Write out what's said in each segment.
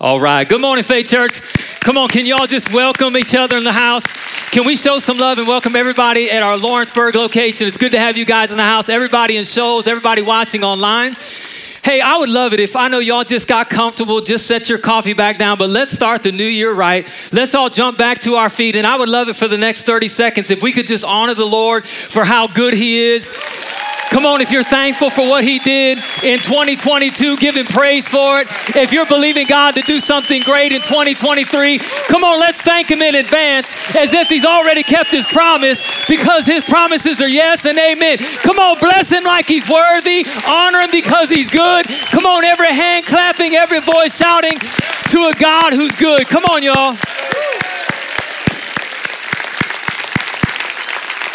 All right. Good morning, Faith Church. Come on, can y'all just welcome each other in the house? Can we show some love and welcome everybody at our Lawrenceburg location? It's good to have you guys in the house, everybody in shows, everybody watching online. Hey, I would love it if I know y'all just got comfortable, just set your coffee back down, but let's start the new year right. Let's all jump back to our feet, and I would love it for the next 30 seconds if we could just honor the Lord for how good He is. Come on, if you're thankful for what He did in 2022, give Him praise for it. If you're believing God to do something great in 2023, come on, let's thank Him in advance as if He's already kept His promise because His promises are yes and amen. Come on, bless Him like He's worthy, honor Him because He's good. Come on, every hand clapping, every voice shouting to a God who's good. Come on, y'all.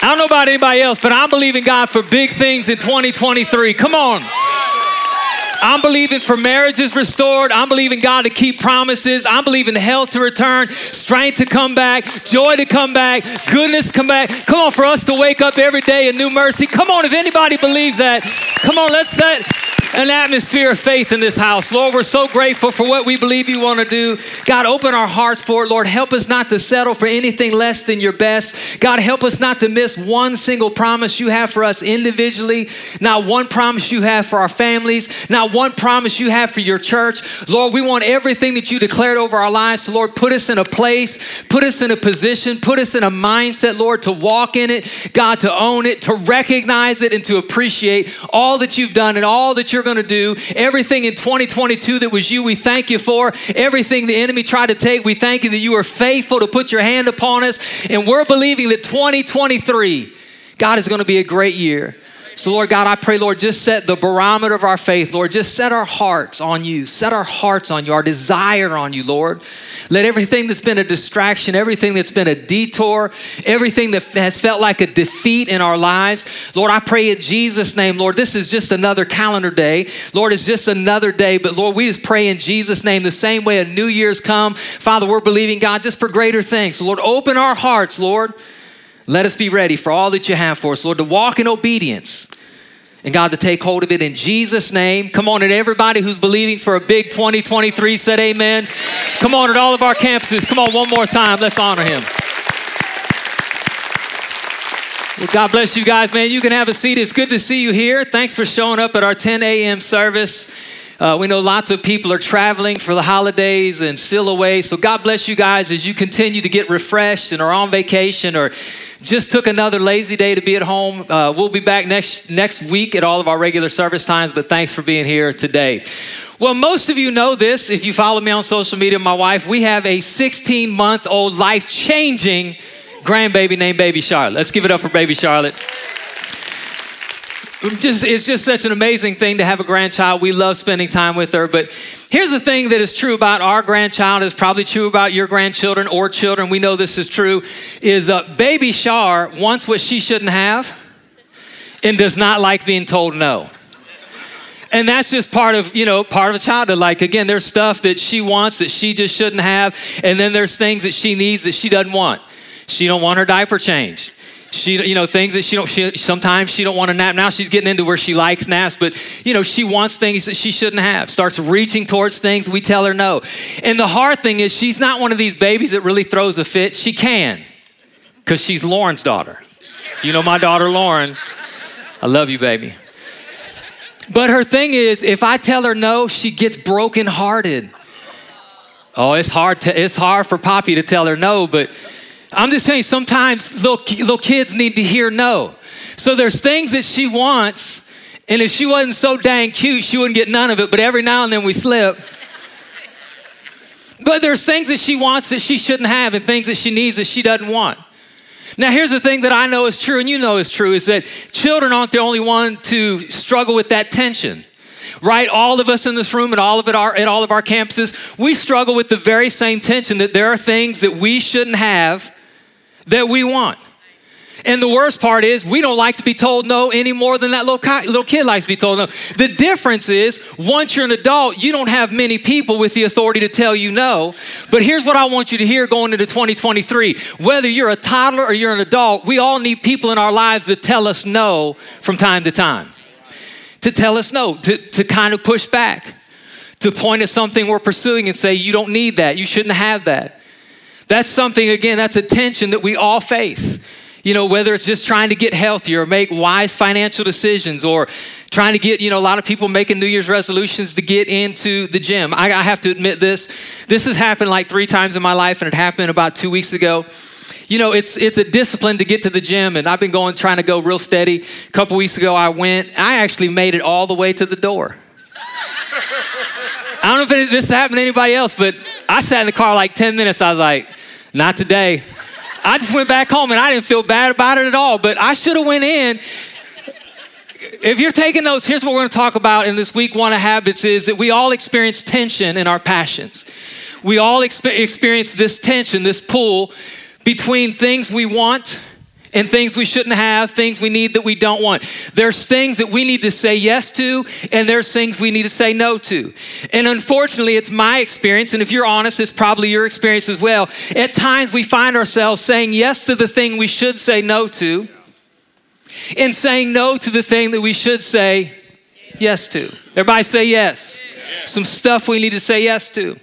I don't know about anybody else, but I'm believing God for big things in 2023. Come on. I'm believing for marriages restored. I'm believing God to keep promises. I'm believing health to return, strength to come back, joy to come back, goodness come back. Come on, for us to wake up every day in new mercy. Come on, if anybody believes that, come on, let's set an atmosphere of faith in this house. Lord, we're so grateful for what we believe you want to do. God, open our hearts for it. Lord, help us not to settle for anything less than your best. God, help us not to miss one single promise you have for us individually, not one promise you have for our families, not one promise you have for your church. Lord, we want everything that you declared over our lives. So, Lord, put us in a place, put us in a position, put us in a mindset, Lord, to walk in it, God, to own it, to recognize it, and to appreciate all that you've done and all that you're going to do. Everything in 2022 that was you, we thank you for. Everything the enemy tried to take, we thank you that you are faithful to put your hand upon us. And we're believing that 2023, God is going to be a great year. So, Lord God, I pray, Lord, just set the barometer of our faith, Lord. Just set our hearts on you. Set our hearts on you, our desire on you, Lord. Let everything that's been a distraction, everything that's been a detour, everything that has felt like a defeat in our lives, Lord, I pray in Jesus' name, Lord, this is just another calendar day. Lord, it's just another day, but Lord, we just pray in Jesus' name the same way a New Year's come. Father, we're believing, God, just for greater things. So, Lord, open our hearts, Lord. Let us be ready for all that you have for us, Lord, to walk in obedience and God to take hold of it in Jesus' name. Come on, and everybody who's believing for a big 2023 said amen. Come on, at all of our campuses. Come on, one more time. Let's honor him. Well, God bless you guys, man. You can have a seat. It's good to see you here. Thanks for showing up at our 10 a.m. service. Uh, we know lots of people are traveling for the holidays and still away. So God bless you guys as you continue to get refreshed and are on vacation or just took another lazy day to be at home. Uh, we'll be back next next week at all of our regular service times, but thanks for being here today. Well, most of you know this if you follow me on social media. My wife, we have a 16 month old life changing grandbaby named Baby Charlotte. Let's give it up for Baby Charlotte. Just, it's just such an amazing thing to have a grandchild. We love spending time with her, but Here's the thing that is true about our grandchild, is probably true about your grandchildren or children. We know this is true. Is uh, baby Shar wants what she shouldn't have and does not like being told no. And that's just part of, you know, part of a childhood. Like again, there's stuff that she wants that she just shouldn't have, and then there's things that she needs that she doesn't want. She don't want her diaper changed she you know things that she don't she, sometimes she don't want to nap. Now she's getting into where she likes naps but you know she wants things that she shouldn't have. Starts reaching towards things we tell her no. And the hard thing is she's not one of these babies that really throws a fit. She can because she's lauren's daughter. You know my daughter lauren. I love you baby. But her thing is if i tell her no she gets brokenhearted. Oh it's hard to it's hard for poppy to tell her no but I'm just saying sometimes little, little kids need to hear no. So there's things that she wants, and if she wasn't so dang cute, she wouldn't get none of it, but every now and then we slip. But there's things that she wants that she shouldn't have, and things that she needs that she doesn't want. Now, here's the thing that I know is true, and you know is true, is that children aren't the only one to struggle with that tension right? All of us in this room and all of it are at all of our campuses, we struggle with the very same tension that there are things that we shouldn't have that we want. And the worst part is, we don't like to be told no any more than that little, little kid likes to be told no. The difference is, once you're an adult, you don't have many people with the authority to tell you no. But here's what I want you to hear going into 2023 whether you're a toddler or you're an adult, we all need people in our lives that tell us no from time to time. To tell us no, to, to kind of push back to point at something we're pursuing and say, you don't need that, you shouldn't have that. That's something, again, that's a tension that we all face. You know, whether it's just trying to get healthier or make wise financial decisions or trying to get, you know, a lot of people making New Year's resolutions to get into the gym. I, I have to admit this. This has happened like three times in my life, and it happened about two weeks ago you know, it's it's a discipline to get to the gym, and I've been going trying to go real steady. A couple weeks ago, I went. I actually made it all the way to the door. I don't know if this happened to anybody else, but I sat in the car like 10 minutes. I was like, not today. I just went back home and I didn't feel bad about it at all, but I should have went in. If you're taking those, here's what we're going to talk about in this week one of habits is that we all experience tension in our passions. We all exp- experience this tension, this pull between things we want and things we shouldn't have, things we need that we don't want. There's things that we need to say yes to, and there's things we need to say no to. And unfortunately, it's my experience, and if you're honest, it's probably your experience as well. At times, we find ourselves saying yes to the thing we should say no to, and saying no to the thing that we should say yes to. Everybody say yes. Some stuff we need to say yes to.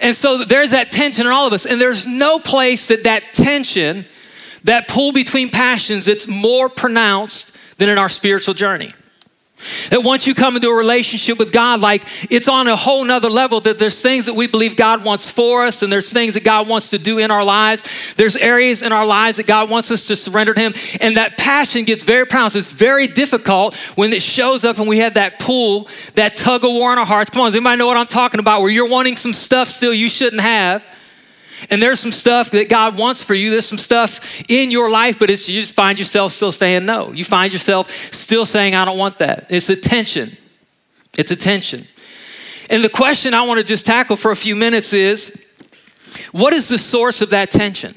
And so there's that tension in all of us, and there's no place that that tension that pull between passions that's more pronounced than in our spiritual journey. That once you come into a relationship with God, like it's on a whole nother level, that there's things that we believe God wants for us, and there's things that God wants to do in our lives. There's areas in our lives that God wants us to surrender to Him. And that passion gets very pronounced. It's very difficult when it shows up and we have that pull, that tug of war in our hearts. Come on, does anybody know what I'm talking about? Where you're wanting some stuff still you shouldn't have. And there's some stuff that God wants for you. There's some stuff in your life, but it's you just find yourself still saying no. You find yourself still saying, I don't want that. It's a tension. It's a tension. And the question I want to just tackle for a few minutes is what is the source of that tension?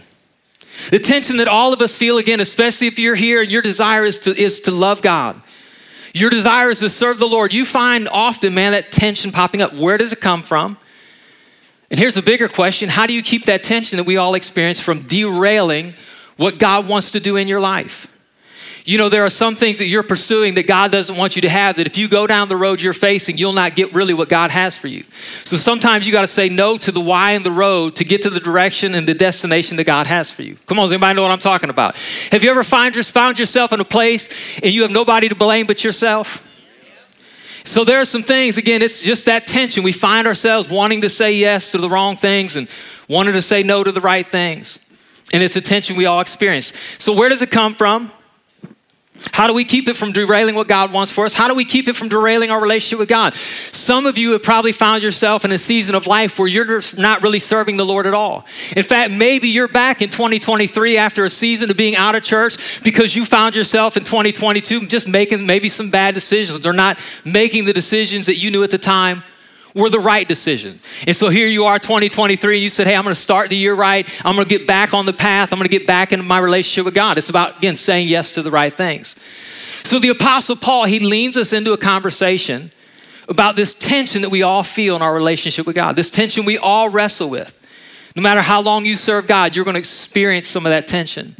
The tension that all of us feel again, especially if you're here and your desire is to, is to love God. Your desire is to serve the Lord. You find often, man, that tension popping up. Where does it come from? And here's a bigger question How do you keep that tension that we all experience from derailing what God wants to do in your life? You know, there are some things that you're pursuing that God doesn't want you to have, that if you go down the road you're facing, you'll not get really what God has for you. So sometimes you got to say no to the why in the road to get to the direction and the destination that God has for you. Come on, does anybody know what I'm talking about? Have you ever find, found yourself in a place and you have nobody to blame but yourself? So there are some things, again, it's just that tension. We find ourselves wanting to say yes to the wrong things and wanting to say no to the right things. And it's a tension we all experience. So, where does it come from? How do we keep it from derailing what God wants for us? How do we keep it from derailing our relationship with God? Some of you have probably found yourself in a season of life where you're not really serving the Lord at all. In fact, maybe you're back in 2023 after a season of being out of church because you found yourself in 2022 just making maybe some bad decisions or not making the decisions that you knew at the time were the right decision. And so here you are, 2023, you said, Hey, I'm gonna start the year right. I'm gonna get back on the path. I'm gonna get back into my relationship with God. It's about, again, saying yes to the right things. So the Apostle Paul, he leans us into a conversation about this tension that we all feel in our relationship with God, this tension we all wrestle with. No matter how long you serve God, you're gonna experience some of that tension.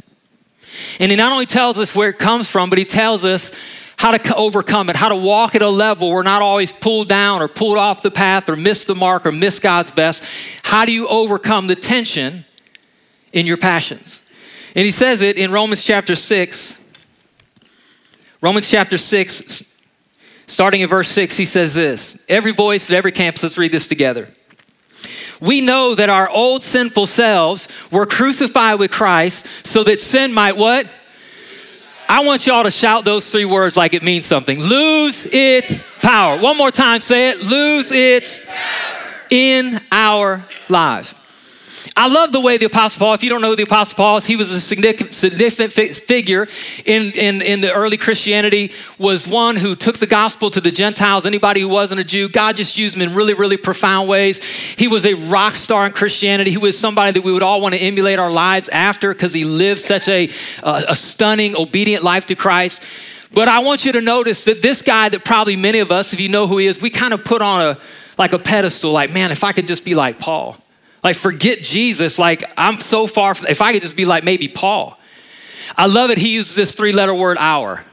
And he not only tells us where it comes from, but he tells us how to overcome it, how to walk at a level where not always pulled down or pulled off the path or miss the mark or miss God's best. How do you overcome the tension in your passions? And he says it in Romans chapter 6. Romans chapter 6, starting in verse 6, he says this Every voice at every campus, let's read this together. We know that our old sinful selves were crucified with Christ so that sin might what? I want y'all to shout those three words like it means something. Lose its power. One more time, say it. Lose its power in our lives. I love the way the Apostle Paul, if you don't know who the Apostle Paul, is, he was a significant, figure in, in, in the early Christianity, was one who took the gospel to the Gentiles, anybody who wasn't a Jew. God just used him in really, really profound ways. He was a rock star in Christianity. He was somebody that we would all want to emulate our lives after because he lived such a, a, a stunning, obedient life to Christ. But I want you to notice that this guy that probably many of us, if you know who he is, we kind of put on a like a pedestal, like, man, if I could just be like Paul. Like, forget Jesus. Like, I'm so far from, if I could just be like maybe Paul. I love it. He uses this three letter word, our.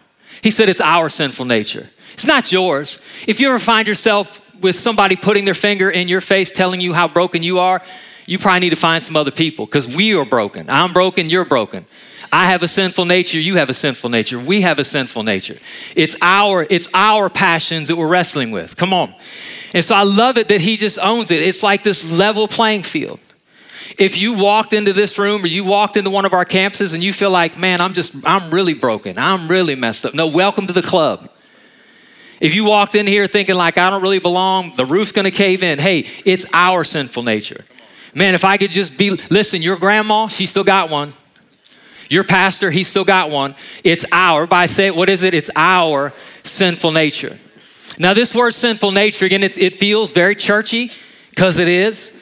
He said it's our sinful nature. It's not yours. If you ever find yourself with somebody putting their finger in your face telling you how broken you are, you probably need to find some other people because we are broken. I'm broken, you're broken. I have a sinful nature, you have a sinful nature. We have a sinful nature. It's our it's our passions that we're wrestling with. Come on. And so I love it that he just owns it. It's like this level playing field. If you walked into this room or you walked into one of our campuses and you feel like, man, I'm just, I'm really broken. I'm really messed up. No, welcome to the club. If you walked in here thinking like, I don't really belong, the roof's gonna cave in. Hey, it's our sinful nature. Man, if I could just be, listen, your grandma, she still got one. Your pastor, he still got one. It's our, by say, what is it? It's our sinful nature. Now, this word sinful nature, again, it feels very churchy because it is.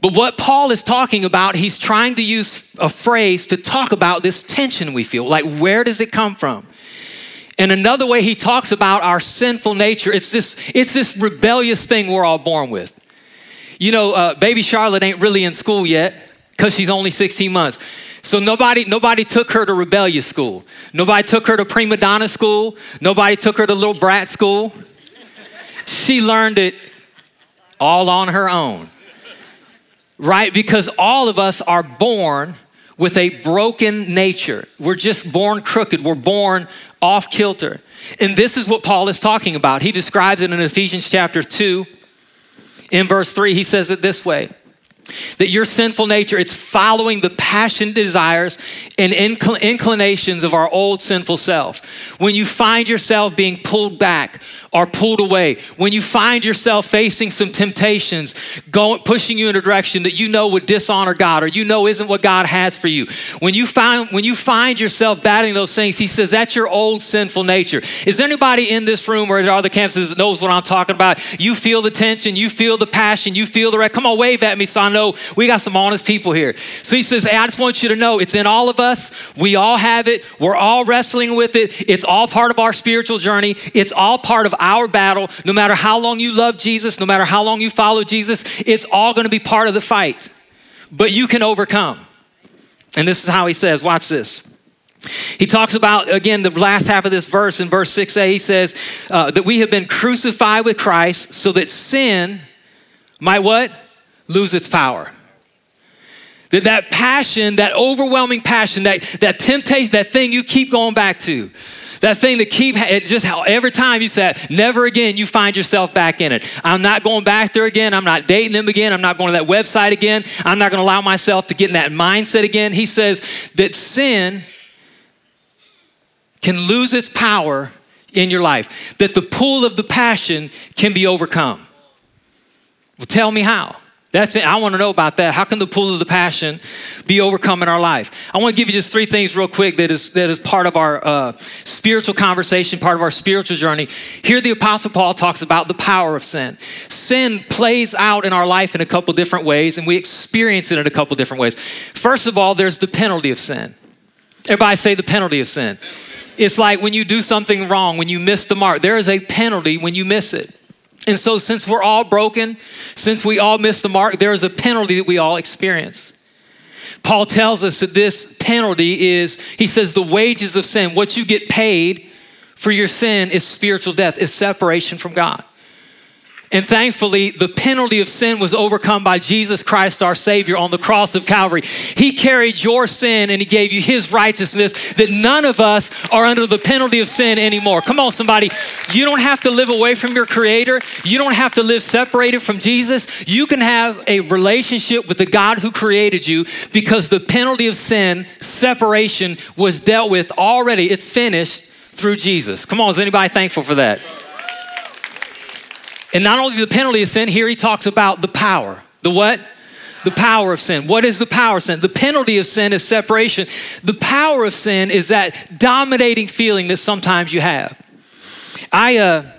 But what Paul is talking about, he's trying to use a phrase to talk about this tension we feel. Like, where does it come from? And another way he talks about our sinful nature, it's this, it's this rebellious thing we're all born with. You know, uh, baby Charlotte ain't really in school yet because she's only 16 months. So nobody, nobody took her to rebellious school. Nobody took her to prima donna school. Nobody took her to little brat school. She learned it all on her own right? Because all of us are born with a broken nature. We're just born crooked, we're born off kilter. And this is what Paul is talking about. He describes it in Ephesians chapter 2. In verse 3, he says it this way that your sinful nature it's following the passion desires and incl- inclinations of our old sinful self. When you find yourself being pulled back or pulled away when you find yourself facing some temptations going pushing you in a direction that you know would dishonor god or you know isn't what god has for you when you find when you find yourself battling those things he says that's your old sinful nature is there anybody in this room or are the campuses that knows what i'm talking about you feel the tension you feel the passion you feel the wreck come on wave at me so i know we got some honest people here. So he says, Hey, I just want you to know it's in all of us. We all have it. We're all wrestling with it. It's all part of our spiritual journey. It's all part of our battle. No matter how long you love Jesus, no matter how long you follow Jesus, it's all going to be part of the fight. But you can overcome. And this is how he says, Watch this. He talks about, again, the last half of this verse in verse 6a. He says uh, that we have been crucified with Christ so that sin might what? lose its power. That, that passion, that overwhelming passion, that, that temptation, that thing you keep going back to, that thing that keep it just every time you say never again you find yourself back in it. I'm not going back there again. I'm not dating them again. I'm not going to that website again. I'm not going to allow myself to get in that mindset again. He says that sin can lose its power in your life that the pull of the passion can be overcome. Well tell me how that's it. I want to know about that. How can the pull of the passion be overcome in our life? I want to give you just three things real quick that is, that is part of our uh, spiritual conversation, part of our spiritual journey. Here, the Apostle Paul talks about the power of sin. Sin plays out in our life in a couple different ways, and we experience it in a couple different ways. First of all, there's the penalty of sin. Everybody say the penalty of sin. It's like when you do something wrong, when you miss the mark, there is a penalty when you miss it. And so, since we're all broken, since we all miss the mark, there is a penalty that we all experience. Paul tells us that this penalty is, he says, the wages of sin, what you get paid for your sin is spiritual death, is separation from God. And thankfully, the penalty of sin was overcome by Jesus Christ, our Savior, on the cross of Calvary. He carried your sin and He gave you His righteousness, that none of us are under the penalty of sin anymore. Come on, somebody. You don't have to live away from your Creator, you don't have to live separated from Jesus. You can have a relationship with the God who created you because the penalty of sin, separation, was dealt with already. It's finished through Jesus. Come on, is anybody thankful for that? And not only the penalty of sin, here he talks about the power. The what? The power of sin. What is the power of sin? The penalty of sin is separation. The power of sin is that dominating feeling that sometimes you have. I, uh,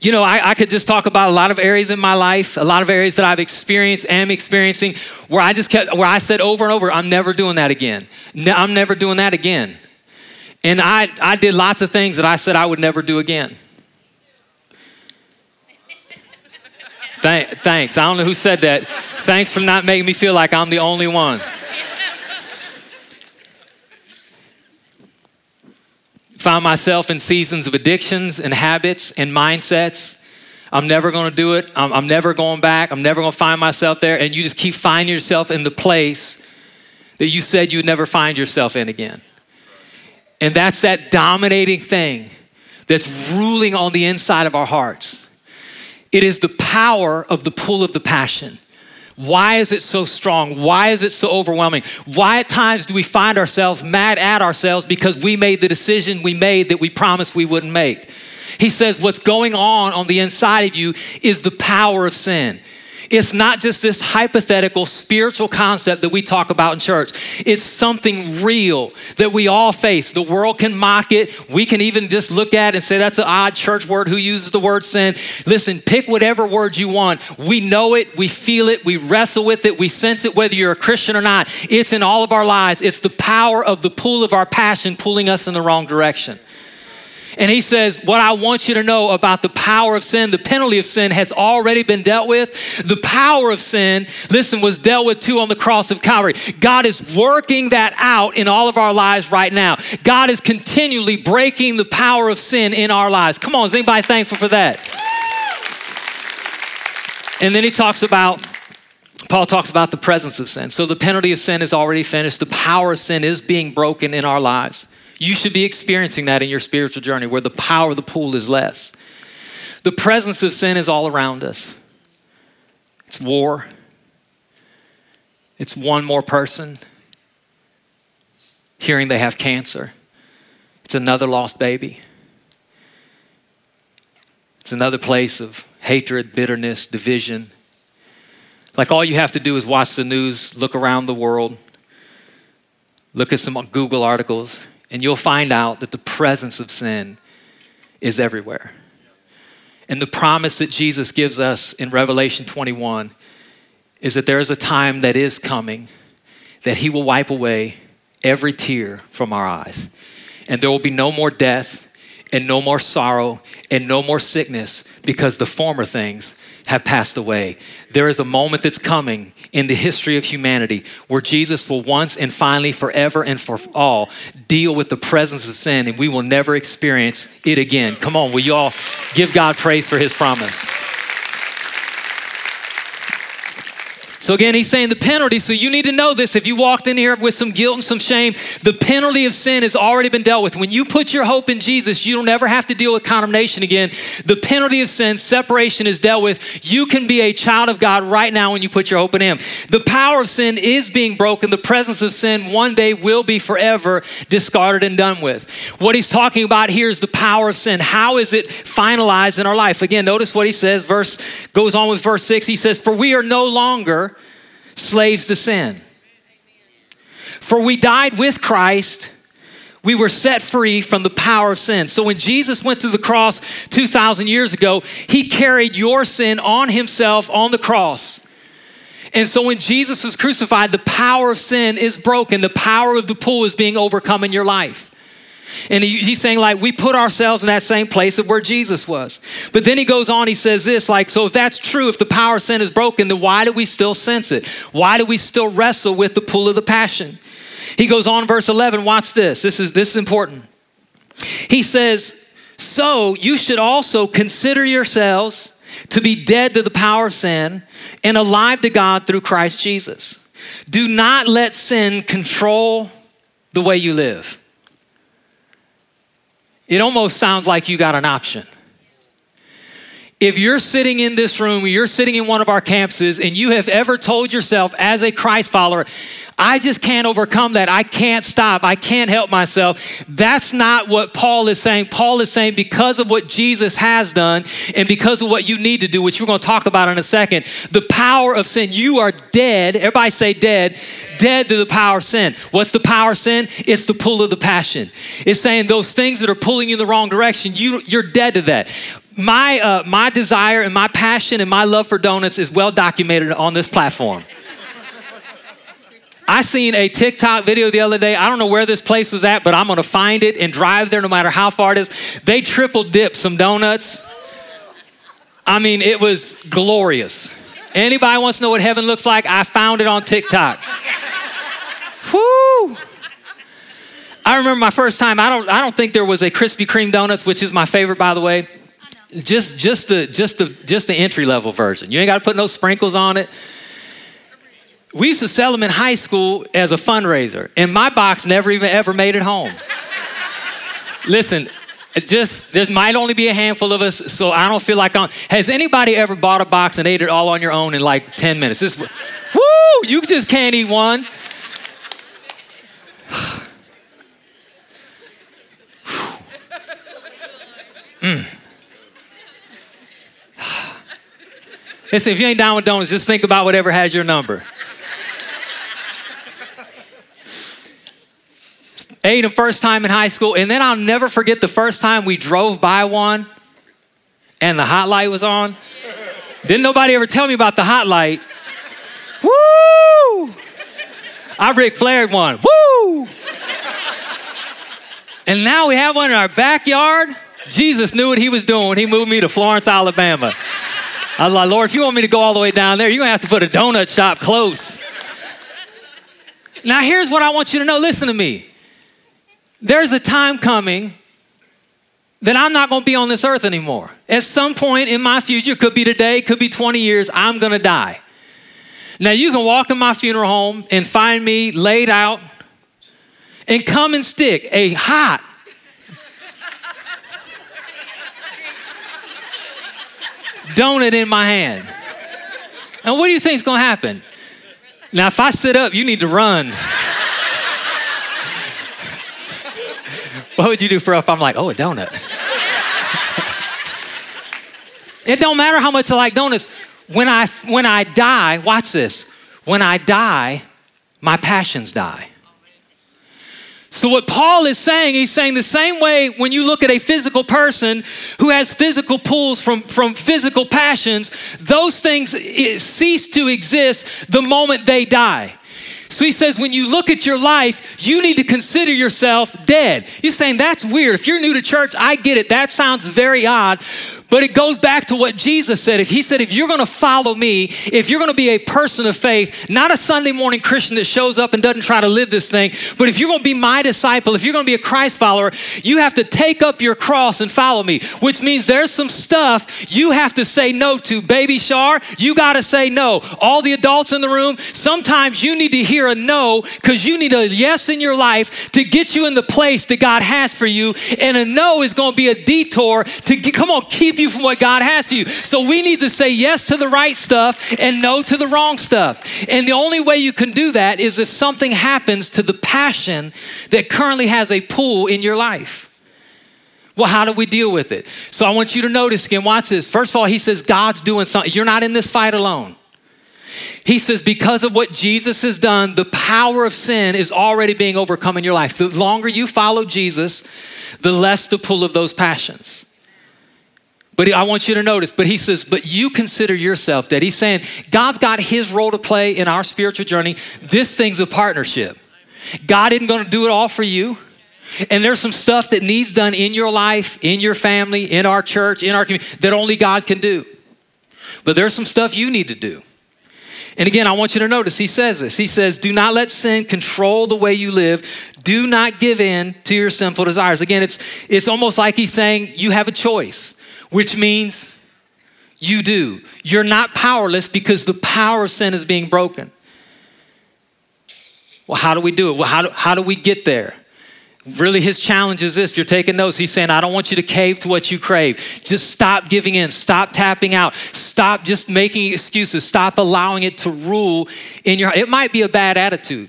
you know, I, I, could just talk about a lot of areas in my life, a lot of areas that I've experienced, am experiencing, where I just kept, where I said over and over, I'm never doing that again. No, I'm never doing that again. And I, I did lots of things that I said I would never do again. Th- thanks. I don't know who said that. Thanks for not making me feel like I'm the only one. Found myself in seasons of addictions and habits and mindsets. I'm never going to do it. I'm, I'm never going back. I'm never going to find myself there. And you just keep finding yourself in the place that you said you'd never find yourself in again. And that's that dominating thing that's ruling on the inside of our hearts. It is the power of the pull of the passion. Why is it so strong? Why is it so overwhelming? Why at times do we find ourselves mad at ourselves because we made the decision we made that we promised we wouldn't make? He says, What's going on on the inside of you is the power of sin. It's not just this hypothetical spiritual concept that we talk about in church. It's something real that we all face. The world can mock it. We can even just look at it and say that's an odd church word. Who uses the word sin? Listen, pick whatever word you want. We know it, we feel it, we wrestle with it, we sense it, whether you're a Christian or not. It's in all of our lives. It's the power of the pool of our passion pulling us in the wrong direction. And he says, What I want you to know about the power of sin, the penalty of sin has already been dealt with. The power of sin, listen, was dealt with too on the cross of Calvary. God is working that out in all of our lives right now. God is continually breaking the power of sin in our lives. Come on, is anybody thankful for that? And then he talks about Paul talks about the presence of sin. So the penalty of sin is already finished. The power of sin is being broken in our lives. You should be experiencing that in your spiritual journey where the power of the pool is less. The presence of sin is all around us. It's war. It's one more person hearing they have cancer. It's another lost baby. It's another place of hatred, bitterness, division. Like all you have to do is watch the news, look around the world, look at some Google articles, and you'll find out that the presence of sin is everywhere. And the promise that Jesus gives us in Revelation 21 is that there is a time that is coming that He will wipe away every tear from our eyes. And there will be no more death, and no more sorrow, and no more sickness because the former things have passed away. There is a moment that's coming in the history of humanity where Jesus will once and finally, forever and for all, deal with the presence of sin and we will never experience it again. Come on, will you all give God praise for his promise? So again, he's saying the penalty. So you need to know this. If you walked in here with some guilt and some shame, the penalty of sin has already been dealt with. When you put your hope in Jesus, you don't ever have to deal with condemnation again. The penalty of sin, separation is dealt with. You can be a child of God right now when you put your hope in him. The power of sin is being broken. The presence of sin one day will be forever discarded and done with. What he's talking about here is the power of sin. How is it finalized in our life? Again, notice what he says. Verse goes on with verse 6. He says, "For we are no longer slaves to sin. For we died with Christ, we were set free from the power of sin. So when Jesus went to the cross 2,000 years ago, he carried your sin on himself on the cross. And so when Jesus was crucified, the power of sin is broken. The power of the pool is being overcome in your life. And he, he's saying, like, we put ourselves in that same place of where Jesus was. But then he goes on, he says this, like, so if that's true, if the power of sin is broken, then why do we still sense it? Why do we still wrestle with the pull of the passion? He goes on, verse 11, watch this. This is, this is important. He says, So you should also consider yourselves to be dead to the power of sin and alive to God through Christ Jesus. Do not let sin control the way you live it almost sounds like you got an option. If you're sitting in this room, you're sitting in one of our campuses, and you have ever told yourself as a Christ follower, I just can't overcome that. I can't stop. I can't help myself. That's not what Paul is saying. Paul is saying because of what Jesus has done and because of what you need to do, which we're going to talk about in a second, the power of sin, you are dead. Everybody say dead, dead to the power of sin. What's the power of sin? It's the pull of the passion. It's saying those things that are pulling you in the wrong direction, you, you're dead to that my uh, my desire and my passion and my love for donuts is well documented on this platform. I seen a TikTok video the other day. I don't know where this place was at, but I'm gonna find it and drive there no matter how far it is. They triple dipped some donuts. I mean, it was glorious. Anybody wants to know what heaven looks like? I found it on TikTok. Whoo! I remember my first time. I don't. I don't think there was a Krispy Kreme donuts, which is my favorite, by the way. Just just the just the just the entry level version. You ain't got to put no sprinkles on it. We used to sell them in high school as a fundraiser, and my box never even ever made it home. Listen, just there might only be a handful of us, so I don't feel like I'm. Has anybody ever bought a box and ate it all on your own in like 10 minutes? This, woo! You just can't eat one. mm. Listen, if you ain't down with donuts, just think about whatever has your number. Them first time in high school, and then I'll never forget the first time we drove by one and the hot light was on. Didn't nobody ever tell me about the hot light? Woo! I Ric Flaired one. Woo! And now we have one in our backyard. Jesus knew what he was doing he moved me to Florence, Alabama. I was like, Lord, if you want me to go all the way down there, you're going to have to put a donut shop close. Now, here's what I want you to know listen to me. There's a time coming that I'm not going to be on this earth anymore. At some point in my future, could be today, could be 20 years, I'm going to die. Now, you can walk in my funeral home and find me laid out and come and stick a hot, donut in my hand. And what do you think is going to happen? Now, if I sit up, you need to run. What would you do for if I'm like, oh, a donut? it don't matter how much I like donuts. When I, when I die, watch this. When I die, my passions die. So, what Paul is saying, he's saying the same way when you look at a physical person who has physical pulls from, from physical passions, those things cease to exist the moment they die. So he says, when you look at your life, you need to consider yourself dead. You're saying, that's weird. If you're new to church, I get it. That sounds very odd. But it goes back to what Jesus said. If he said, if you're going to follow me, if you're going to be a person of faith, not a Sunday morning Christian that shows up and doesn't try to live this thing, but if you're going to be my disciple, if you're going to be a Christ follower, you have to take up your cross and follow me, which means there's some stuff you have to say no to. Baby Shar, you got to say no. All the adults in the room, sometimes you need to hear a no because you need a yes in your life to get you in the place that God has for you. And a no is going to be a detour to get, come on, keep you from what God has for you. So we need to say yes to the right stuff and no to the wrong stuff. And the only way you can do that is if something happens to the passion that currently has a pull in your life. Well, how do we deal with it? So I want you to notice again, watch this. First of all, he says God's doing something. You're not in this fight alone. He says, because of what Jesus has done, the power of sin is already being overcome in your life. The longer you follow Jesus, the less the pull of those passions. But I want you to notice, but he says, but you consider yourself dead. He's saying God's got his role to play in our spiritual journey. This thing's a partnership. God isn't going to do it all for you. And there's some stuff that needs done in your life, in your family, in our church, in our community that only God can do. But there's some stuff you need to do. And again, I want you to notice he says this. He says, Do not let sin control the way you live. Do not give in to your sinful desires. Again, it's, it's almost like he's saying you have a choice which means you do. You're not powerless because the power of sin is being broken. Well, how do we do it? Well, how do, how do we get there? Really, his challenge is this. If you're taking notes, he's saying, I don't want you to cave to what you crave. Just stop giving in. Stop tapping out. Stop just making excuses. Stop allowing it to rule in your It might be a bad attitude.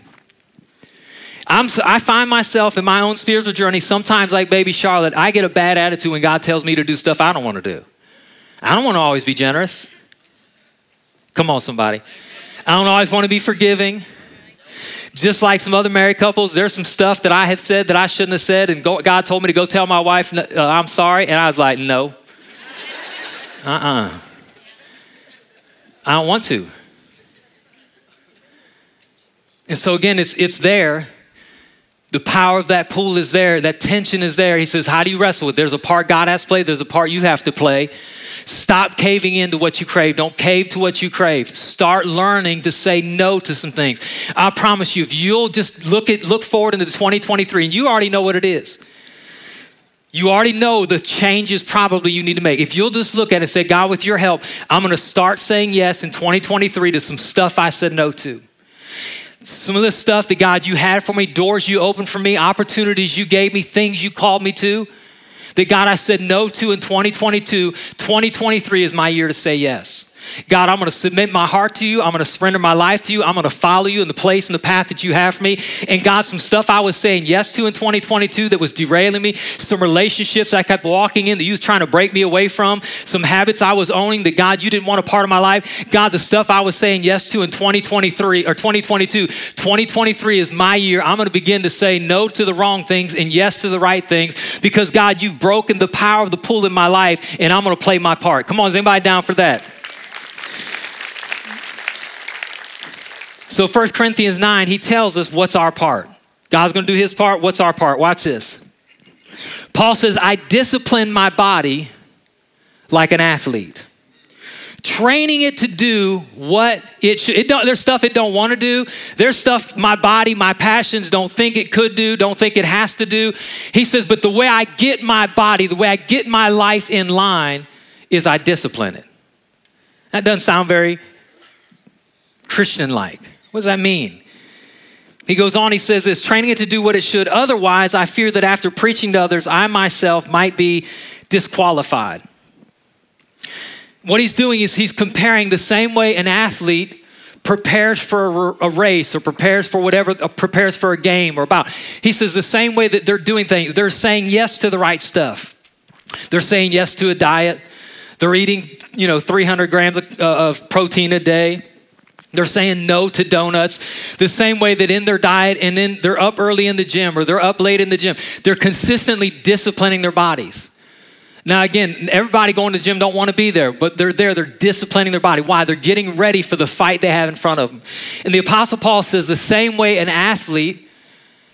I'm, I find myself in my own spiritual journey, sometimes like baby Charlotte, I get a bad attitude when God tells me to do stuff I don't want to do. I don't want to always be generous. Come on, somebody. I don't always want to be forgiving. Just like some other married couples, there's some stuff that I have said that I shouldn't have said, and God told me to go tell my wife, uh, I'm sorry, and I was like, no. Uh uh-uh. uh I don't want to. And so, again, it's, it's there the power of that pool is there, that tension is there. He says, How do you wrestle with? There's a part God has to play, there's a part you have to play. Stop caving into what you crave. Don't cave to what you crave. Start learning to say no to some things. I promise you, if you'll just look at look forward into 2023, and you already know what it is. You already know the changes probably you need to make. If you'll just look at it and say, God, with your help, I'm gonna start saying yes in 2023 to some stuff I said no to. Some of the stuff that God you had for me, doors you opened for me, opportunities you gave me, things you called me to, that God I said no to in 2022, 2023 is my year to say yes. God, I'm going to submit my heart to you. I'm going to surrender my life to you. I'm going to follow you in the place and the path that you have for me. And God, some stuff I was saying yes to in 2022 that was derailing me, some relationships I kept walking in that you was trying to break me away from, some habits I was owning that God, you didn't want a part of my life. God, the stuff I was saying yes to in 2023 or 2022, 2023 is my year. I'm going to begin to say no to the wrong things and yes to the right things because God, you've broken the power of the pull in my life and I'm going to play my part. Come on, is anybody down for that? So 1 Corinthians 9, he tells us what's our part. God's gonna do his part. What's our part? Watch this. Paul says, I discipline my body like an athlete, training it to do what it should. It there's stuff it don't want to do. There's stuff my body, my passions don't think it could do, don't think it has to do. He says, but the way I get my body, the way I get my life in line is I discipline it. That doesn't sound very Christian like. What does that mean? He goes on, he says this training it to do what it should. Otherwise, I fear that after preaching to others, I myself might be disqualified. What he's doing is he's comparing the same way an athlete prepares for a race or prepares for whatever, uh, prepares for a game or about. He says the same way that they're doing things, they're saying yes to the right stuff. They're saying yes to a diet. They're eating, you know, 300 grams of, uh, of protein a day. They're saying no to donuts the same way that in their diet and then they're up early in the gym or they're up late in the gym. They're consistently disciplining their bodies. Now again, everybody going to the gym don't want to be there, but they're there, they're disciplining their body. Why? They're getting ready for the fight they have in front of them. And the apostle Paul says the same way an athlete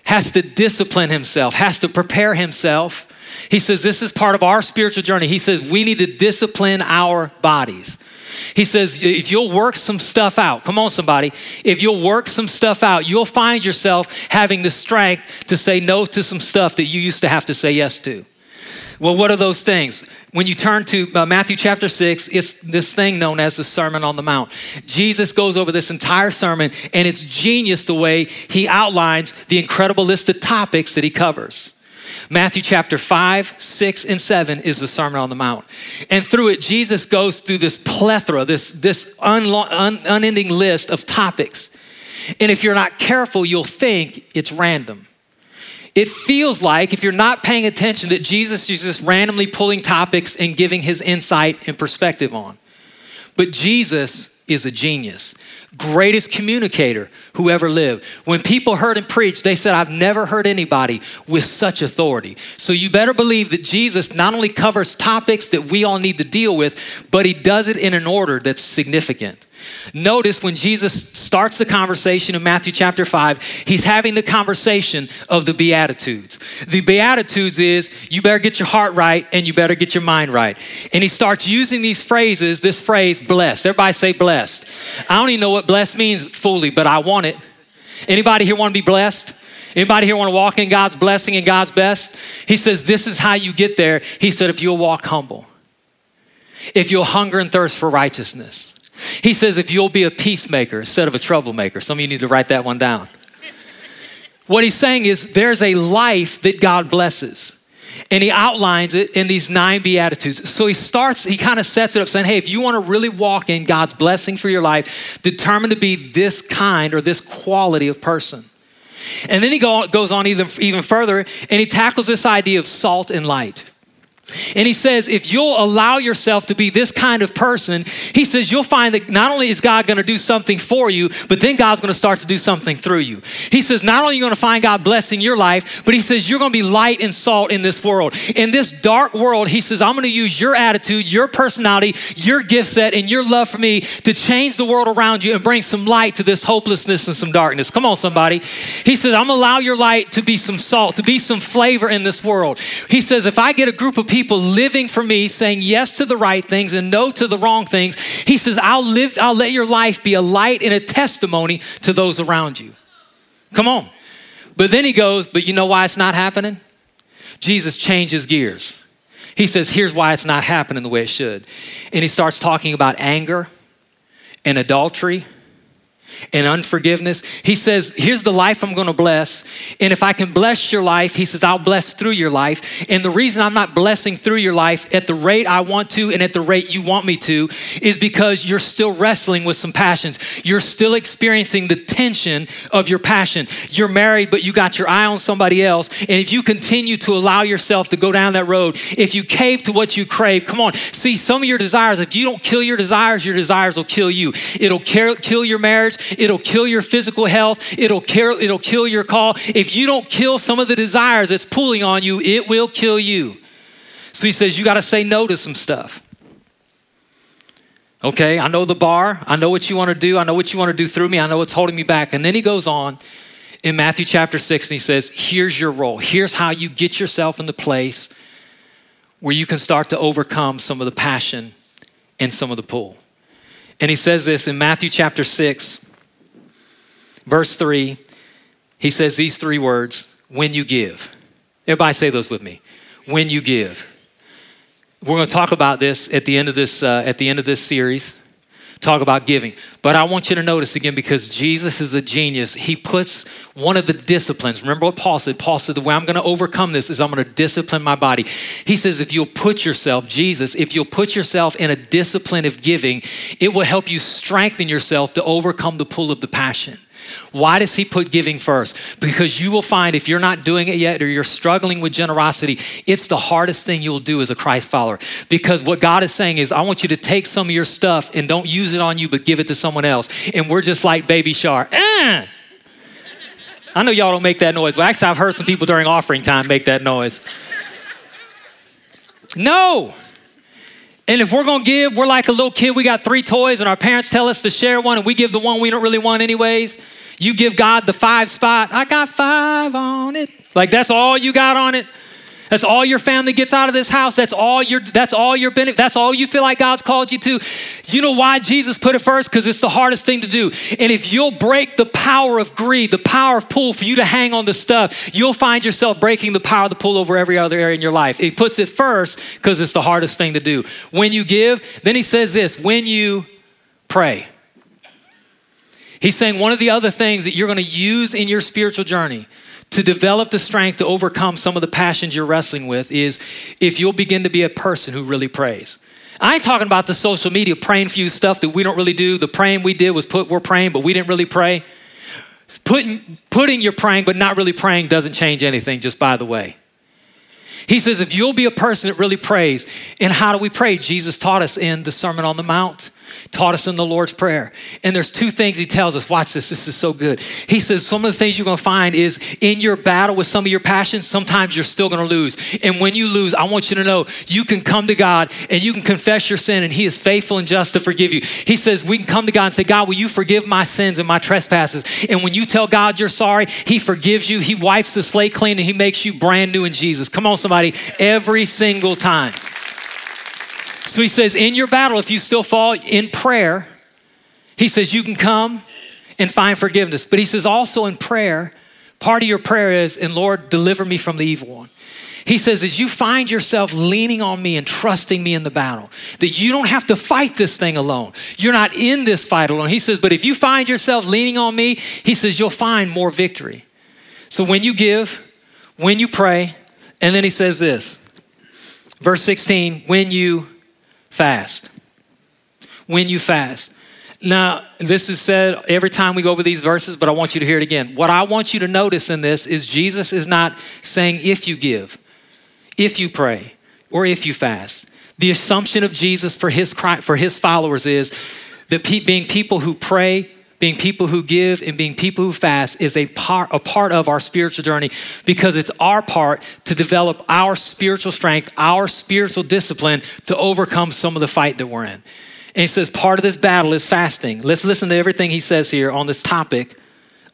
has to discipline himself, has to prepare himself. He says this is part of our spiritual journey. He says we need to discipline our bodies. He says, if you'll work some stuff out, come on, somebody, if you'll work some stuff out, you'll find yourself having the strength to say no to some stuff that you used to have to say yes to. Well, what are those things? When you turn to uh, Matthew chapter 6, it's this thing known as the Sermon on the Mount. Jesus goes over this entire sermon, and it's genius the way he outlines the incredible list of topics that he covers. Matthew chapter 5, 6, and 7 is the Sermon on the Mount. And through it, Jesus goes through this plethora, this, this un- unending list of topics. And if you're not careful, you'll think it's random. It feels like, if you're not paying attention, that Jesus is just randomly pulling topics and giving his insight and perspective on. But Jesus is a genius greatest communicator who ever lived. When people heard him preach, they said, I've never heard anybody with such authority. So you better believe that Jesus not only covers topics that we all need to deal with, but he does it in an order that's significant. Notice when Jesus starts the conversation in Matthew chapter 5, he's having the conversation of the Beatitudes. The Beatitudes is you better get your heart right and you better get your mind right. And he starts using these phrases, this phrase, blessed. Everybody say blessed. I don't even know what blessed means fully, but I want it. Anybody here want to be blessed? Anybody here want to walk in God's blessing and God's best? He says, This is how you get there. He said, If you'll walk humble, if you'll hunger and thirst for righteousness, he says, if you'll be a peacemaker instead of a troublemaker. Some of you need to write that one down. what he's saying is there's a life that God blesses. And he outlines it in these nine Beatitudes. So he starts, he kind of sets it up saying, hey, if you want to really walk in God's blessing for your life, determine to be this kind or this quality of person. And then he go, goes on even, even further and he tackles this idea of salt and light. And he says, if you'll allow yourself to be this kind of person, he says, you'll find that not only is God going to do something for you, but then God's going to start to do something through you. He says, not only are you going to find God blessing your life, but he says, you're going to be light and salt in this world. In this dark world, he says, I'm going to use your attitude, your personality, your gift set, and your love for me to change the world around you and bring some light to this hopelessness and some darkness. Come on, somebody. He says, I'm going to allow your light to be some salt, to be some flavor in this world. He says, if I get a group of people people living for me, saying yes to the right things and no to the wrong things, he says, I'll live, I'll let your life be a light and a testimony to those around you. Come on. But then he goes, but you know why it's not happening? Jesus changes gears. He says, Here's why it's not happening the way it should. And he starts talking about anger and adultery and unforgiveness. He says, Here's the life I'm going to bless. And if I can bless your life, he says, I'll bless through your life. And the reason I'm not blessing through your life at the rate I want to and at the rate you want me to is because you're still wrestling with some passions. You're still experiencing the tension of your passion. You're married, but you got your eye on somebody else. And if you continue to allow yourself to go down that road, if you cave to what you crave, come on, see some of your desires, if you don't kill your desires, your desires will kill you. It'll kill your marriage It'll kill your physical health. It'll kill, it'll kill your call. If you don't kill some of the desires that's pulling on you, it will kill you. So he says, you got to say no to some stuff. Okay, I know the bar. I know what you want to do. I know what you want to do through me. I know what's holding me back. And then he goes on in Matthew chapter 6 and he says, Here's your role. Here's how you get yourself in the place where you can start to overcome some of the passion and some of the pull. And he says this in Matthew chapter 6, verse 3, he says these three words when you give. Everybody say those with me. When you give. We're going to talk about this at the end of this uh, at the end of this series. Talk about giving. But I want you to notice again because Jesus is a genius. He puts one of the disciplines. Remember what Paul said? Paul said, The way I'm going to overcome this is I'm going to discipline my body. He says, If you'll put yourself, Jesus, if you'll put yourself in a discipline of giving, it will help you strengthen yourself to overcome the pull of the passion. Why does he put giving first? Because you will find if you're not doing it yet or you're struggling with generosity, it's the hardest thing you'll do as a Christ follower. Because what God is saying is, I want you to take some of your stuff and don't use it on you, but give it to someone else. And we're just like Baby Shark. Eh. I know y'all don't make that noise, but actually, I've heard some people during offering time make that noise. No. And if we're gonna give, we're like a little kid. We got three toys, and our parents tell us to share one, and we give the one we don't really want, anyways. You give God the five spot. I got five on it. Like that's all you got on it. That's all your family gets out of this house. That's all your that's all your benefit. That's all you feel like God's called you to. You know why Jesus put it first? Because it's the hardest thing to do. And if you'll break the power of greed, the power of pull for you to hang on to stuff, you'll find yourself breaking the power of the pull over every other area in your life. He puts it first because it's the hardest thing to do. When you give, then he says this: when you pray. He's saying one of the other things that you're going to use in your spiritual journey to develop the strength to overcome some of the passions you're wrestling with is if you'll begin to be a person who really prays. I ain't talking about the social media praying for you stuff that we don't really do. The praying we did was put we're praying, but we didn't really pray. Putting putting your praying but not really praying doesn't change anything, just by the way. He says, if you'll be a person that really prays, and how do we pray? Jesus taught us in the Sermon on the Mount taught us in the Lord's Prayer. And there's two things he tells us. Watch this, this is so good. He says, Some of the things you're gonna find is in your battle with some of your passions, sometimes you're still gonna lose. And when you lose, I want you to know you can come to God and you can confess your sin, and He is faithful and just to forgive you. He says, We can come to God and say, God, will you forgive my sins and my trespasses? And when you tell God you're sorry, He forgives you, He wipes the slate clean, and He makes you brand new in Jesus. Come on, somebody, every single time. So he says, in your battle, if you still fall in prayer, he says you can come and find forgiveness. But he says also in prayer, part of your prayer is, and Lord, deliver me from the evil one. He says, as you find yourself leaning on me and trusting me in the battle, that you don't have to fight this thing alone. You're not in this fight alone. He says, but if you find yourself leaning on me, he says, you'll find more victory. So when you give, when you pray, and then he says this, verse 16, when you fast. When you fast. Now, this is said every time we go over these verses, but I want you to hear it again. What I want you to notice in this is Jesus is not saying if you give, if you pray, or if you fast. The assumption of Jesus for his, for his followers is that being people who pray, being people who give and being people who fast is a part, a part of our spiritual journey because it's our part to develop our spiritual strength, our spiritual discipline to overcome some of the fight that we're in. And he says part of this battle is fasting. Let's listen to everything he says here on this topic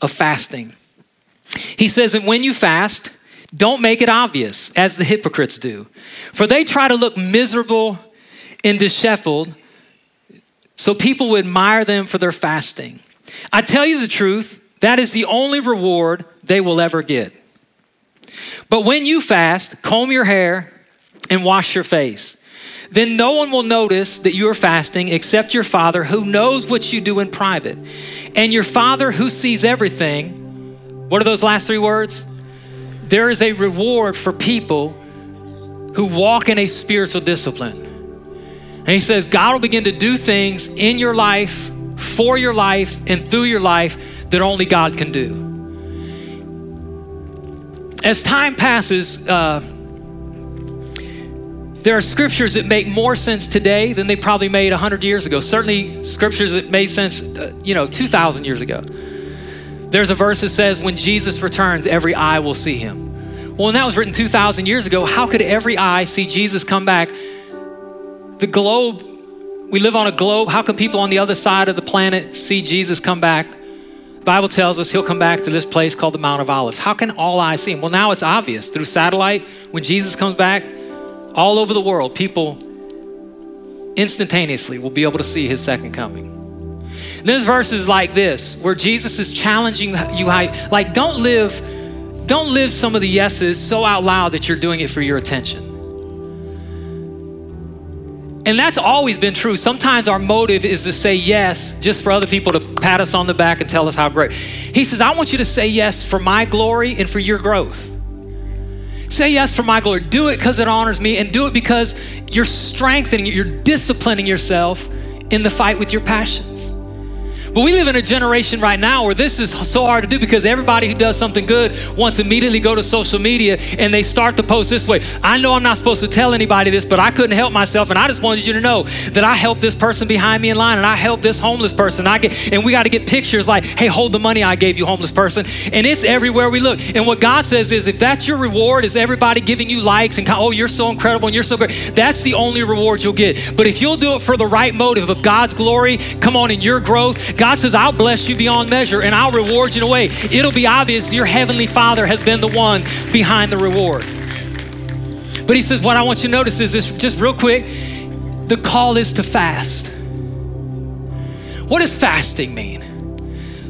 of fasting. He says that when you fast, don't make it obvious as the hypocrites do, for they try to look miserable and disheveled so people would admire them for their fasting. I tell you the truth, that is the only reward they will ever get. But when you fast, comb your hair and wash your face. Then no one will notice that you are fasting except your Father who knows what you do in private. And your Father who sees everything, what are those last three words? There is a reward for people who walk in a spiritual discipline. And he says, God will begin to do things in your life, for your life, and through your life that only God can do. As time passes, uh, there are scriptures that make more sense today than they probably made 100 years ago. Certainly, scriptures that made sense, uh, you know, 2,000 years ago. There's a verse that says, When Jesus returns, every eye will see him. Well, when that was written 2,000 years ago, how could every eye see Jesus come back? The globe, we live on a globe. How can people on the other side of the planet see Jesus come back? Bible tells us he'll come back to this place called the Mount of Olives. How can all eyes see him? Well, now it's obvious through satellite. When Jesus comes back, all over the world, people instantaneously will be able to see his second coming. There's verses like this where Jesus is challenging you, like, don't live, don't live some of the yeses so out loud that you're doing it for your attention. And that's always been true. Sometimes our motive is to say yes just for other people to pat us on the back and tell us how great. He says, I want you to say yes for my glory and for your growth. Say yes for my glory. Do it because it honors me and do it because you're strengthening, you're disciplining yourself in the fight with your passion. But we live in a generation right now where this is so hard to do because everybody who does something good wants immediately go to social media and they start to post this way. I know I'm not supposed to tell anybody this, but I couldn't help myself, and I just wanted you to know that I helped this person behind me in line, and I helped this homeless person. I get, and we got to get pictures like, "Hey, hold the money I gave you, homeless person," and it's everywhere we look. And what God says is, if that's your reward, is everybody giving you likes and oh, you're so incredible and you're so great. That's the only reward you'll get. But if you'll do it for the right motive of God's glory, come on, in your growth, God says, I'll bless you beyond measure and I'll reward you in a way. It'll be obvious your heavenly Father has been the one behind the reward. But he says, What I want you to notice is this just real quick the call is to fast. What does fasting mean?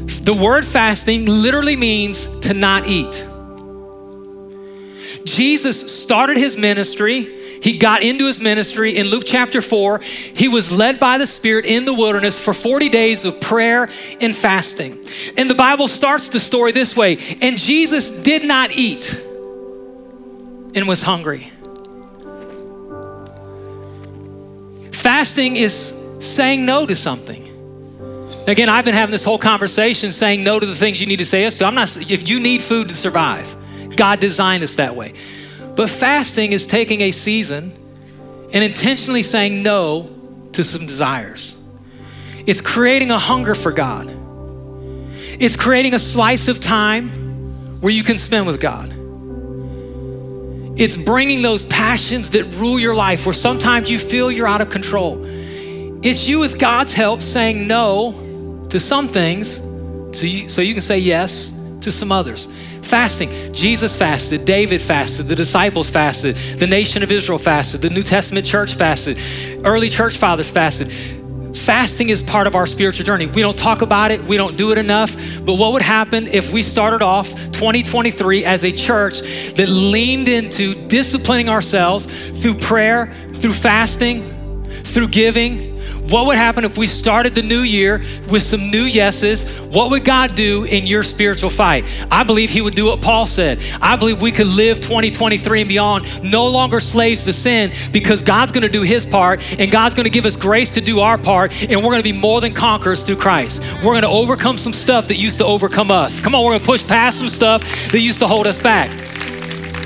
The word fasting literally means to not eat. Jesus started his ministry he got into his ministry in Luke chapter 4. He was led by the Spirit in the wilderness for 40 days of prayer and fasting. And the Bible starts the story this way And Jesus did not eat and was hungry. Fasting is saying no to something. Again, I've been having this whole conversation saying no to the things you need to say yes to. I'm not, if you need food to survive, God designed us that way. But fasting is taking a season and intentionally saying no to some desires. It's creating a hunger for God. It's creating a slice of time where you can spend with God. It's bringing those passions that rule your life where sometimes you feel you're out of control. It's you, with God's help, saying no to some things so you, so you can say yes to some others. Fasting. Jesus fasted, David fasted, the disciples fasted, the nation of Israel fasted, the New Testament church fasted, early church fathers fasted. Fasting is part of our spiritual journey. We don't talk about it, we don't do it enough. But what would happen if we started off 2023 as a church that leaned into disciplining ourselves through prayer, through fasting, through giving? What would happen if we started the new year with some new yeses? What would God do in your spiritual fight? I believe He would do what Paul said. I believe we could live 2023 and beyond, no longer slaves to sin, because God's gonna do His part and God's gonna give us grace to do our part, and we're gonna be more than conquerors through Christ. We're gonna overcome some stuff that used to overcome us. Come on, we're gonna push past some stuff that used to hold us back.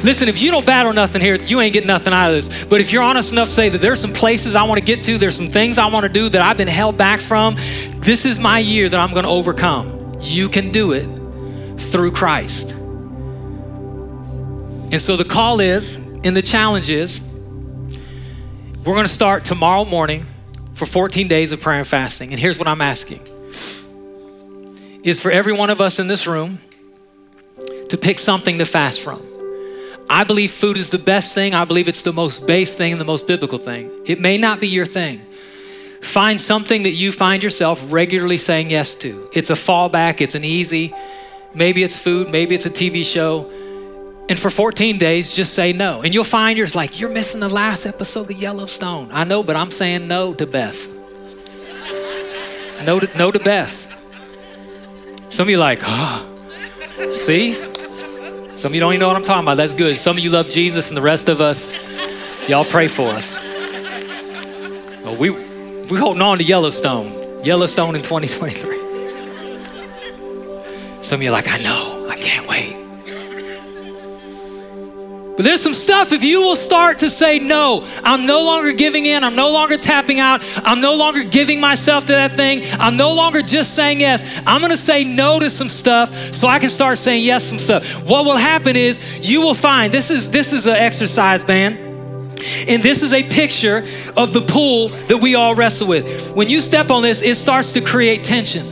Listen, if you don't battle nothing here, you ain't getting nothing out of this. But if you're honest enough to say that there's some places I want to get to, there's some things I want to do that I've been held back from, this is my year that I'm going to overcome. You can do it through Christ. And so the call is, and the challenge is, we're going to start tomorrow morning for 14 days of prayer and fasting. And here's what I'm asking is for every one of us in this room to pick something to fast from. I believe food is the best thing. I believe it's the most base thing and the most biblical thing. It may not be your thing. Find something that you find yourself regularly saying yes to. It's a fallback, it's an easy, maybe it's food, maybe it's a TV show. And for 14 days, just say no. And you'll find yours like, you're missing the last episode of Yellowstone. I know, but I'm saying no to Beth. No to, no to Beth. Some of you like, oh, see? Some of you don't even know what I'm talking about. That's good. Some of you love Jesus, and the rest of us, y'all pray for us. Well, we we holding on to Yellowstone. Yellowstone in 2023. Some of you are like, I know, I can't wait. But there's some stuff, if you will start to say, no, I'm no longer giving in, I'm no longer tapping out, I'm no longer giving myself to that thing, I'm no longer just saying yes. I'm gonna say no to some stuff so I can start saying yes to some stuff. What will happen is you will find this is this is an exercise, man. And this is a picture of the pool that we all wrestle with. When you step on this, it starts to create tension.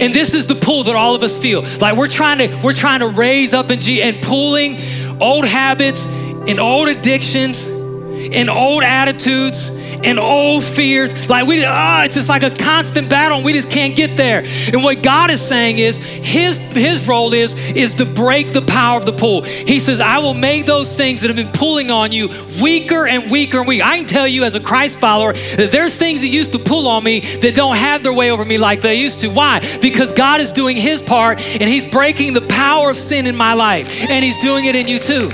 And this is the pull that all of us feel. Like we're trying to we're trying to raise up in G and pulling old habits and old addictions and old attitudes and old fears. Like we, ah, it's just like a constant battle, and we just can't get there. And what God is saying is, His His role is is to break the power of the pull. He says, I will make those things that have been pulling on you weaker and weaker and weaker. I can tell you as a Christ follower that there's things that used to pull on me that don't have their way over me like they used to. Why? Because God is doing His part, and He's breaking the power of sin in my life, and He's doing it in you too.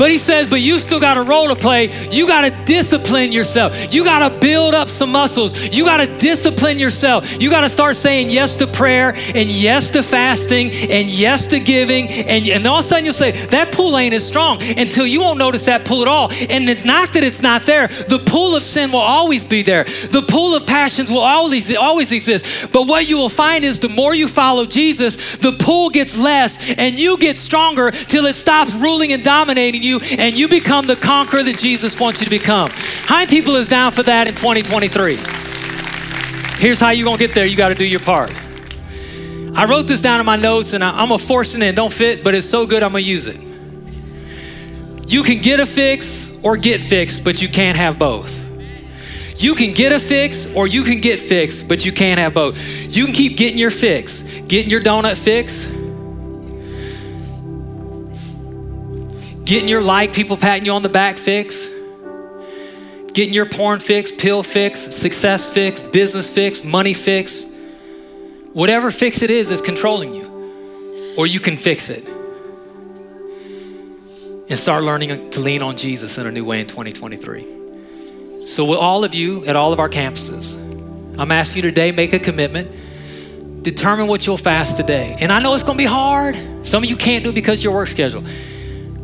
But he says, but you still got a role to play. You got to discipline yourself. You got to build up some muscles. You got to discipline yourself. You got to start saying yes to prayer and yes to fasting and yes to giving. And, and all of a sudden you'll say, that pull ain't as strong until you won't notice that pull at all. And it's not that it's not there. The pull of sin will always be there. The pull of passions will always, always exist. But what you will find is the more you follow Jesus, the pull gets less and you get stronger till it stops ruling and dominating you you and you become the conqueror that Jesus wants you to become. High people is down for that in 2023? Here's how you're gonna get there. You gotta do your part. I wrote this down in my notes and I, am gonna force it in. Don't fit, but it's so good I'm gonna use it. You can get a fix or get fixed, but you can't have both. You can get a fix or you can get fixed, but you can't have both. You can keep getting your fix, getting your donut fix, Getting your like, people patting you on the back fix. Getting your porn fix, pill fix, success fix, business fix, money fix. Whatever fix it is is controlling you. Or you can fix it. And start learning to lean on Jesus in a new way in 2023. So, with all of you at all of our campuses, I'm asking you today make a commitment. Determine what you'll fast today. And I know it's gonna be hard. Some of you can't do it because your work schedule.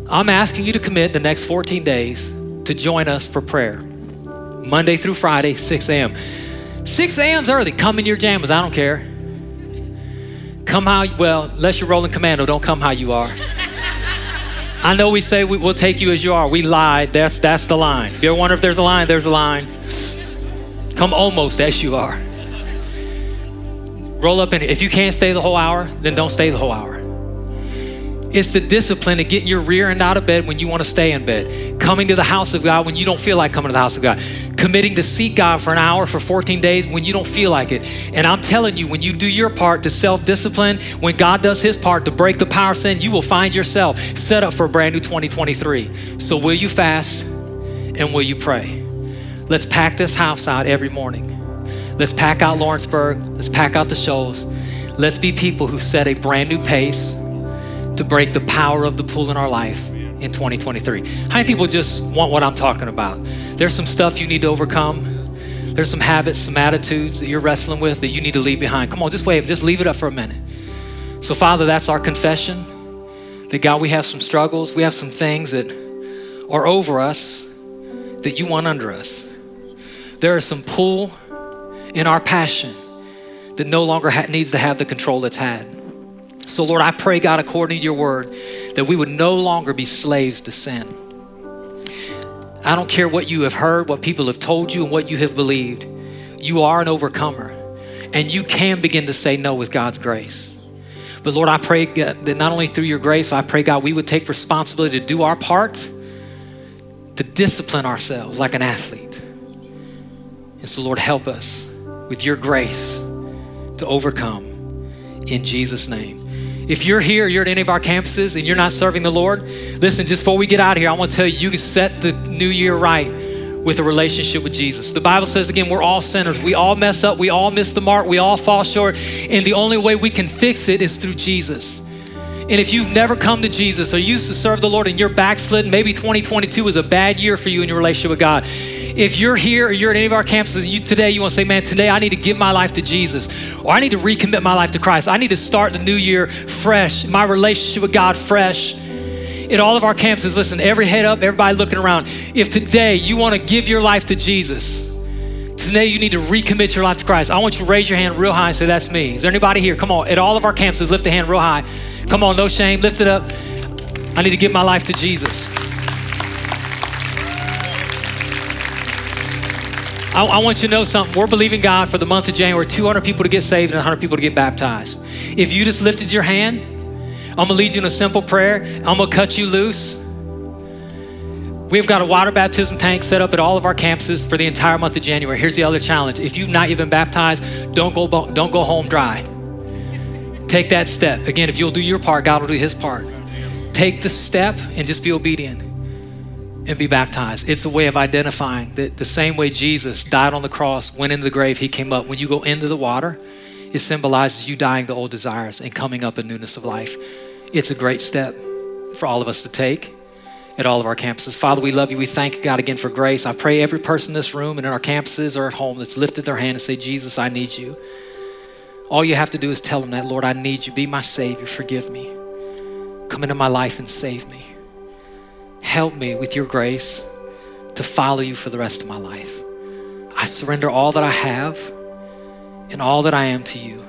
I'm asking you to commit the next 14 days to join us for prayer. Monday through Friday, 6 a.m. 6 a.m.'s early. Come in your jammies. I don't care. Come how, well, unless you're rolling commando, don't come how you are. I know we say we, will take you as you are. We lied. That's, that's the line. If you ever wonder if there's a line, there's a line. Come almost as you are. Roll up in it. If you can't stay the whole hour, then don't stay the whole hour. It's the discipline of getting your rear end out of bed when you want to stay in bed. Coming to the house of God when you don't feel like coming to the house of God. Committing to seek God for an hour for 14 days when you don't feel like it. And I'm telling you, when you do your part to self discipline, when God does his part to break the power of sin, you will find yourself set up for a brand new 2023. So, will you fast and will you pray? Let's pack this house out every morning. Let's pack out Lawrenceburg. Let's pack out the shows. Let's be people who set a brand new pace to break the power of the pool in our life in 2023. How many people just want what I'm talking about? There's some stuff you need to overcome. There's some habits, some attitudes that you're wrestling with that you need to leave behind. Come on, just wave, just leave it up for a minute. So, Father, that's our confession that God, we have some struggles, we have some things that are over us that you want under us. There is some pull in our passion that no longer ha- needs to have the control it's had. So, Lord, I pray, God, according to your word, that we would no longer be slaves to sin. I don't care what you have heard, what people have told you, and what you have believed. You are an overcomer, and you can begin to say no with God's grace. But Lord, I pray that not only through your grace, I pray, God, we would take responsibility to do our part to discipline ourselves like an athlete. And so, Lord, help us with your grace to overcome in Jesus' name. If you're here, you're at any of our campuses and you're not serving the Lord, listen, just before we get out of here, I want to tell you, you can set the new year right with a relationship with Jesus. The Bible says again, we're all sinners. We all mess up. We all miss the mark. We all fall short. And the only way we can fix it is through Jesus. And if you've never come to Jesus or used to serve the Lord and you're backslidden, maybe 2022 was a bad year for you in your relationship with God. If you're here or you're at any of our campuses, you today you want to say, man, today I need to give my life to Jesus, or I need to recommit my life to Christ. I need to start the new year fresh, my relationship with God fresh. At all of our campuses, listen, every head up, everybody looking around. If today you want to give your life to Jesus, today you need to recommit your life to Christ. I want you to raise your hand real high and say, That's me. Is there anybody here? Come on. At all of our campuses, lift a hand real high. Come on, no shame. Lift it up. I need to give my life to Jesus. I, I, want you to know something. We're believing God for the month of January, 200 people to get saved and 100 people to get baptized. If you just lifted your hand, I'm gonna lead you in a simple prayer. I'm gonna cut you loose. We've got a water baptism tank set up at all of our campuses for the entire month of January. Here's the other challenge. If you've not yet been baptized, don't go, don't go home dry. Take that step. Again, if you'll do your part, God will do his part. Take the step and just be obedient and be baptized. It's a way of identifying that the same way Jesus died on the cross, went into the grave, he came up. When you go into the water, it symbolizes you dying the old desires and coming up in newness of life. It's a great step for all of us to take at all of our campuses. Father, we love you. We thank you, God, again for grace. I pray every person in this room and in our campuses or at home that's lifted their hand and say, Jesus, I need you. All you have to do is tell them that, Lord, I need you. Be my Savior. Forgive me. Come into my life and save me. Help me with your grace to follow you for the rest of my life. I surrender all that I have and all that I am to you.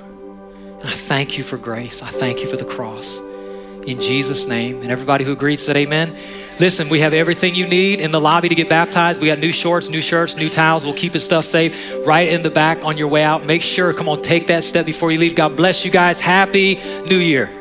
And I thank you for grace. I thank you for the cross. In Jesus' name. And everybody who agreed said amen. Listen, we have everything you need in the lobby to get baptized. We got new shorts, new shirts, new towels. We'll keep his stuff safe right in the back on your way out. Make sure, come on, take that step before you leave. God bless you guys. Happy New Year.